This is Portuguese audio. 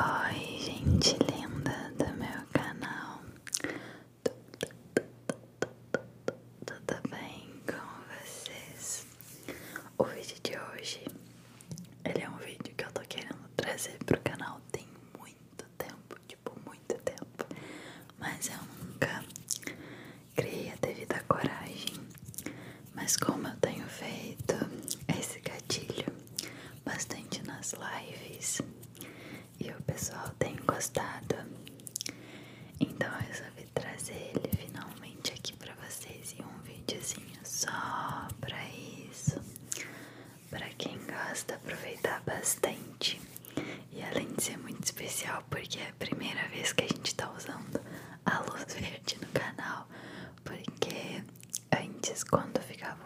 on gostado, então eu resolvi trazer ele finalmente aqui pra vocês em um videozinho só pra isso. Pra quem gosta, aproveitar bastante. E além de ser muito especial, porque é a primeira vez que a gente tá usando a luz verde no canal, porque antes, quando ficava